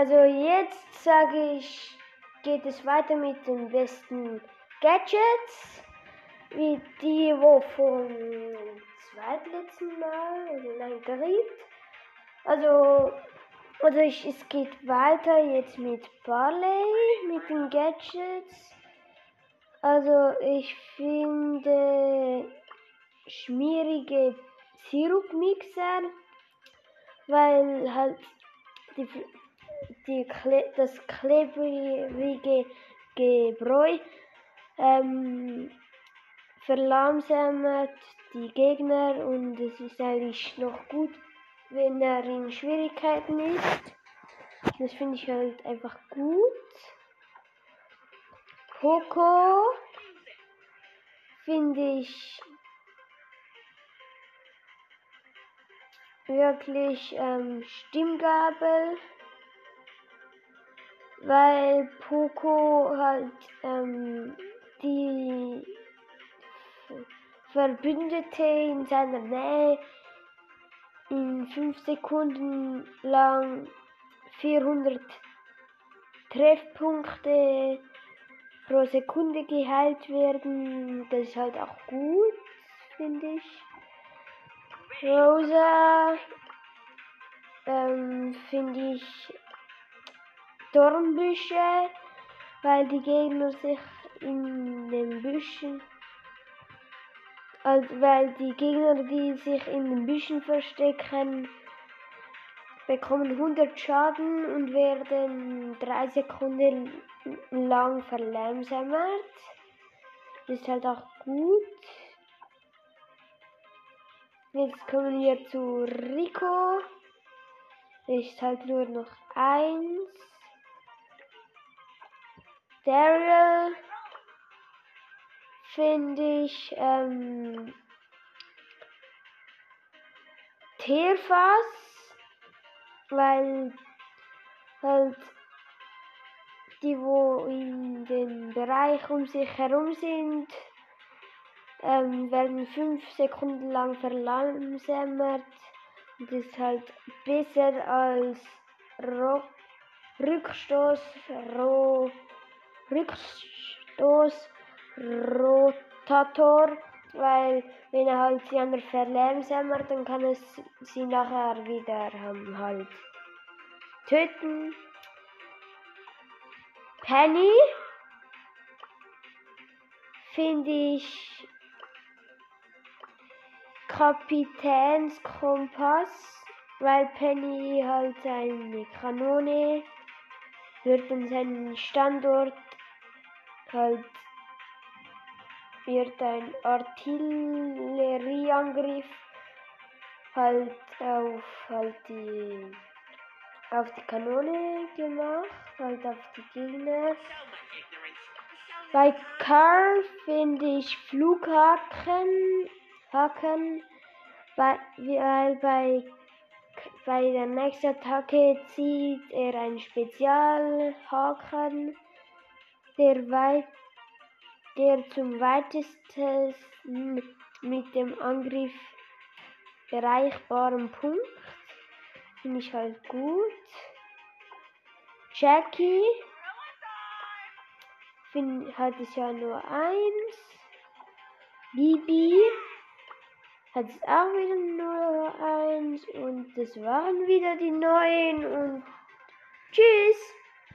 Also jetzt sage ich, geht es weiter mit den besten Gadgets, wie die, wo vom zweitletzten Mal, also nein, dritt. Also, also ich, es geht weiter jetzt mit Barley, mit den Gadgets. Also ich finde schmierige Sirupmixer, weil halt die, die das klebrige Gebräu ähm, verlangsamt die Gegner und es ist eigentlich noch gut, wenn er in Schwierigkeiten ist. Das finde ich halt einfach gut. Coco finde ich wirklich ähm, Stimmgabel, weil Poco halt ähm, die Verbündete in seiner Nähe in 5 Sekunden lang 400 Treffpunkte pro Sekunde geheilt werden. Das ist halt auch gut, finde ich. Rosa ähm, finde ich Dornbüsche, weil die Gegner sich in den Büschen, also weil die Gegner, die sich in den Büschen verstecken, bekommen 100 Schaden und werden 3 Sekunden lang verlangsamt. Ist halt auch gut. Jetzt kommen wir zu Rico. Ist halt nur noch eins. Daryl finde ich ähm, Teerfass, weil halt die, wo in dem Bereich um sich herum sind, ähm, werden 5 Sekunden lang verlangsamt. Und ist halt besser als Rückstoß, Ro Rückstoß, Rotator, weil wenn er halt sie anderen verlangsamt, dann kann es sie nachher wieder ähm, halt töten. Penny finde ich Kapitänskompass, weil Penny halt eine Kanone wird an seinen Standort halt wird ein Artillerieangriff halt auf halt die auf die Kanone gemacht, halt auf die Gegner. Bei Carl finde ich Flughaken, Haken, weil bei, bei der nächsten Attacke zieht er einen Spezialhaken, der, weit, der zum weitesten mit dem Angriff erreichbaren Punkt. Finde ich halt gut. Jackie find, hat es ja nur eins. Bibi hat es auch wieder nur eins. Und das waren wieder die neuen. Und